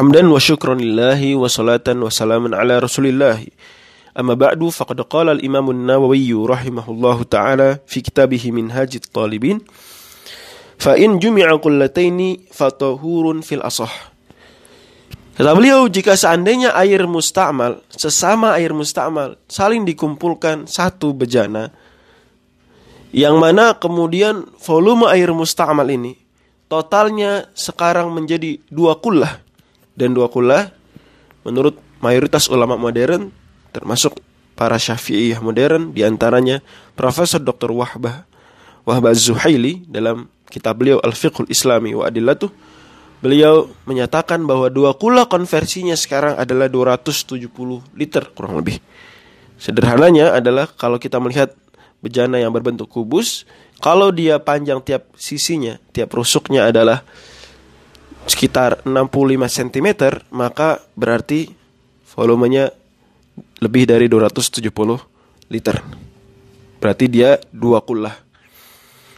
hamdan wa syukran lillahi wa salatan wa salaman ala rasulillahi. Amma ba'du faqad qala al-imam an-nawawi rahimahullahu ta'ala fi kitabih minhaj talibin fa in jumi'a qullataini fatahurun fil asah. Kata beliau, jika seandainya air musta'mal, sesama air musta'mal, saling dikumpulkan satu bejana, yang mana kemudian volume air musta'mal ini totalnya sekarang menjadi dua kullah. Dan dua kullah, menurut mayoritas ulama modern, termasuk para syafi'iyah modern, di antaranya Profesor Dr. Wahbah, Wahbah Zuhaili, dalam kitab beliau Al-Fiqhul Islami wa Adillatuh, Beliau menyatakan bahwa dua kula konversinya sekarang adalah 270 liter kurang lebih. Sederhananya adalah kalau kita melihat bejana yang berbentuk kubus, kalau dia panjang tiap sisinya, tiap rusuknya adalah sekitar 65 cm, maka berarti volumenya lebih dari 270 liter. Berarti dia dua kulah.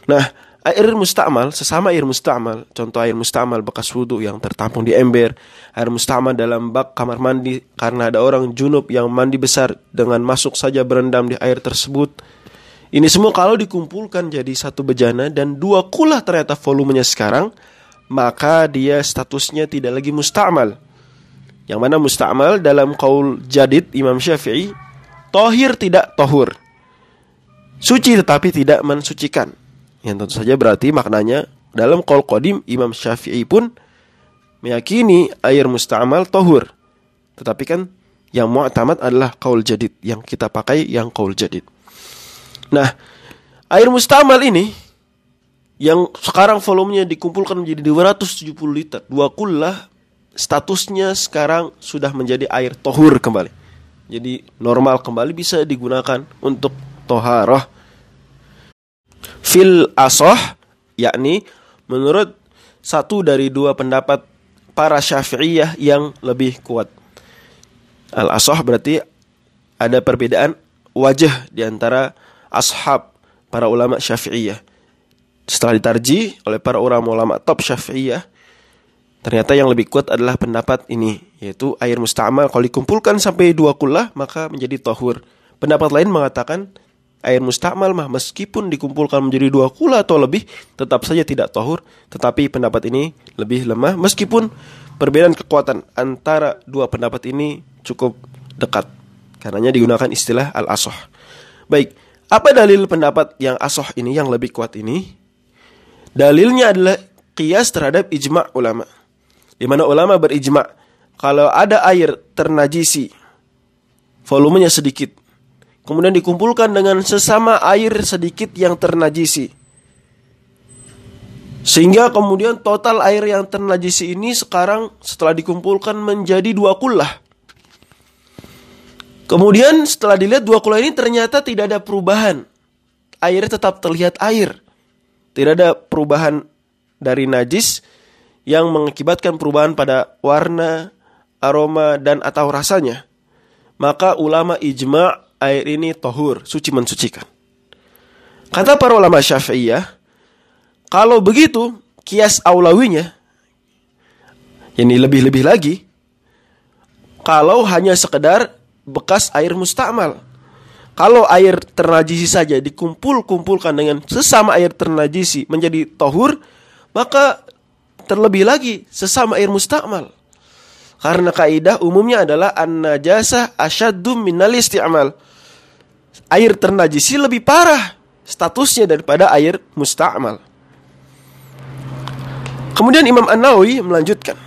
Nah, Air mustamal, sesama air mustamal, contoh air mustamal bekas wudhu yang tertampung di ember, air mustamal dalam bak kamar mandi karena ada orang junub yang mandi besar dengan masuk saja berendam di air tersebut. Ini semua kalau dikumpulkan jadi satu bejana dan dua kulah ternyata volumenya sekarang, maka dia statusnya tidak lagi mustamal. Yang mana mustamal dalam kaul jadid Imam Syafi'i, tohir tidak tohur. Suci tetapi tidak mensucikan. Yang tentu saja berarti maknanya dalam kol kodim Imam Syafi'i pun meyakini air musta'mal tohur. Tetapi kan yang mu'tamad adalah kaul jadid. Yang kita pakai yang kaul jadid. Nah, air musta'mal ini yang sekarang volumenya dikumpulkan menjadi 270 liter. Dua kullah statusnya sekarang sudah menjadi air tohur kembali. Jadi normal kembali bisa digunakan untuk toharah fil asoh yakni menurut satu dari dua pendapat para syafi'iyah yang lebih kuat. Al asoh berarti ada perbedaan wajah di antara ashab para ulama syafi'iyah. Setelah ditarji oleh para ulama-ulama top syafi'iyah, ternyata yang lebih kuat adalah pendapat ini, yaitu air musta'mal. Kalau dikumpulkan sampai dua kullah maka menjadi tohur. Pendapat lain mengatakan air mustakmal mah meskipun dikumpulkan menjadi dua kula atau lebih tetap saja tidak tohur. Tetapi pendapat ini lebih lemah meskipun perbedaan kekuatan antara dua pendapat ini cukup dekat. Karenanya digunakan istilah al-asoh. Baik apa dalil pendapat yang asoh ini yang lebih kuat ini dalilnya adalah kias terhadap ijma ulama di mana ulama berijma kalau ada air ternajisi volumenya sedikit kemudian dikumpulkan dengan sesama air sedikit yang ternajisi. Sehingga kemudian total air yang ternajisi ini sekarang setelah dikumpulkan menjadi dua kullah. Kemudian setelah dilihat dua kullah ini ternyata tidak ada perubahan. Air tetap terlihat air. Tidak ada perubahan dari najis yang mengakibatkan perubahan pada warna, aroma, dan atau rasanya. Maka ulama ijma' air ini tohur, suci mensucikan. Kata para ulama syafi'iyah, kalau begitu, kias aulawinya, ini lebih-lebih lagi, kalau hanya sekedar bekas air mustakmal. Kalau air ternajisi saja dikumpul-kumpulkan dengan sesama air ternajisi menjadi tohur, maka terlebih lagi sesama air mustakmal. Karena kaidah umumnya adalah an-najasah asyaddu minal isti'mal air ternajisi lebih parah statusnya daripada air musta'mal. Kemudian Imam An-Nawawi melanjutkan.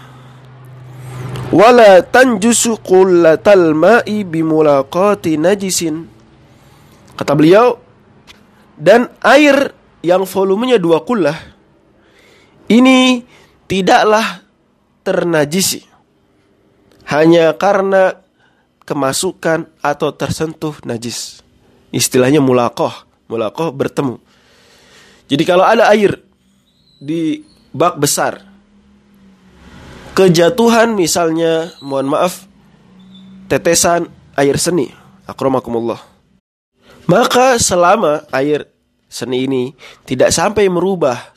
Wala tanjusu qullatal ma'i bimulaqati najisin. Kata beliau, dan air yang volumenya dua kullah ini tidaklah ternajisi hanya karena kemasukan atau tersentuh najis. Istilahnya mulakoh. Mulakoh bertemu. Jadi kalau ada air di bak besar. Kejatuhan misalnya, mohon maaf, tetesan air seni. Akromakumullah. Maka selama air seni ini tidak sampai merubah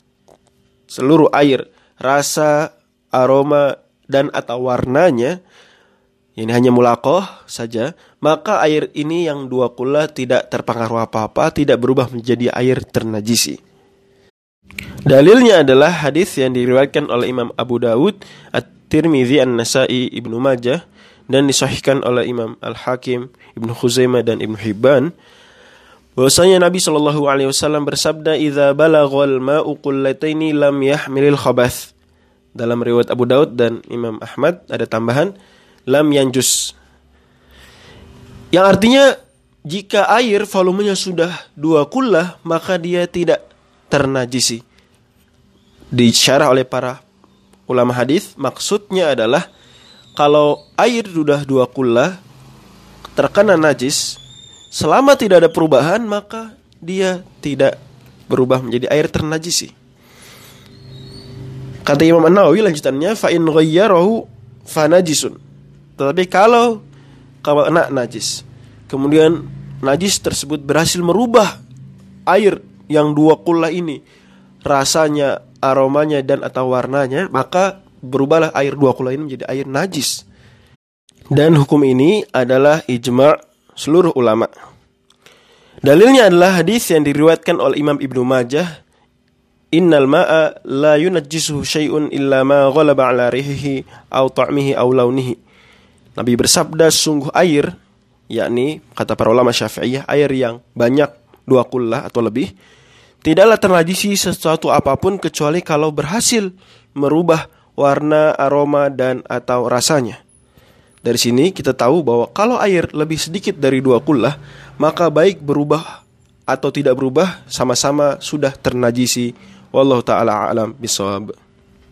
seluruh air, rasa, aroma, dan atau warnanya ini hanya mulakoh saja, maka air ini yang dua kula tidak terpengaruh apa-apa, tidak berubah menjadi air ternajisi. Dalilnya adalah hadis yang diriwayatkan oleh Imam Abu Dawud, At-Tirmidzi, An-Nasai, Ibnu Majah dan disahihkan oleh Imam Al-Hakim, Ibnu Khuzaimah dan Ibnu Hibban bahwasanya Nabi Shallallahu alaihi wasallam bersabda idza balaghal ma'u qullataini lam yahmilil khabath. Dalam riwayat Abu Daud dan Imam Ahmad ada tambahan lam yanjus. Yang artinya jika air volumenya sudah dua kullah maka dia tidak ternajisi. Disyarah oleh para ulama hadis maksudnya adalah kalau air sudah dua kullah terkena najis selama tidak ada perubahan maka dia tidak berubah menjadi air ternajisi. Kata Imam An-Nawawi lanjutannya fa in ghayyarahu fanajisun. Tetapi kalau kalau kena najis, kemudian najis tersebut berhasil merubah air yang dua kula ini rasanya, aromanya dan atau warnanya, maka berubahlah air dua kula ini menjadi air najis. Dan hukum ini adalah ijma' seluruh ulama. Dalilnya adalah hadis yang diriwayatkan oleh Imam Ibnu Majah Innal ma'a la yunajjisuhu syai'un illa ma ghalaba ala rihihi aw ta'mihi aw launihi. Nabi bersabda sungguh air yakni kata para ulama Syafi'iyah air yang banyak dua kullah atau lebih tidaklah ternajisi sesuatu apa pun kecuali kalau berhasil merubah warna, aroma dan atau rasanya. Dari sini kita tahu bahwa kalau air lebih sedikit dari dua kullah maka baik berubah atau tidak berubah sama-sama sudah ternajisi. Wallahu taala alam bisawab.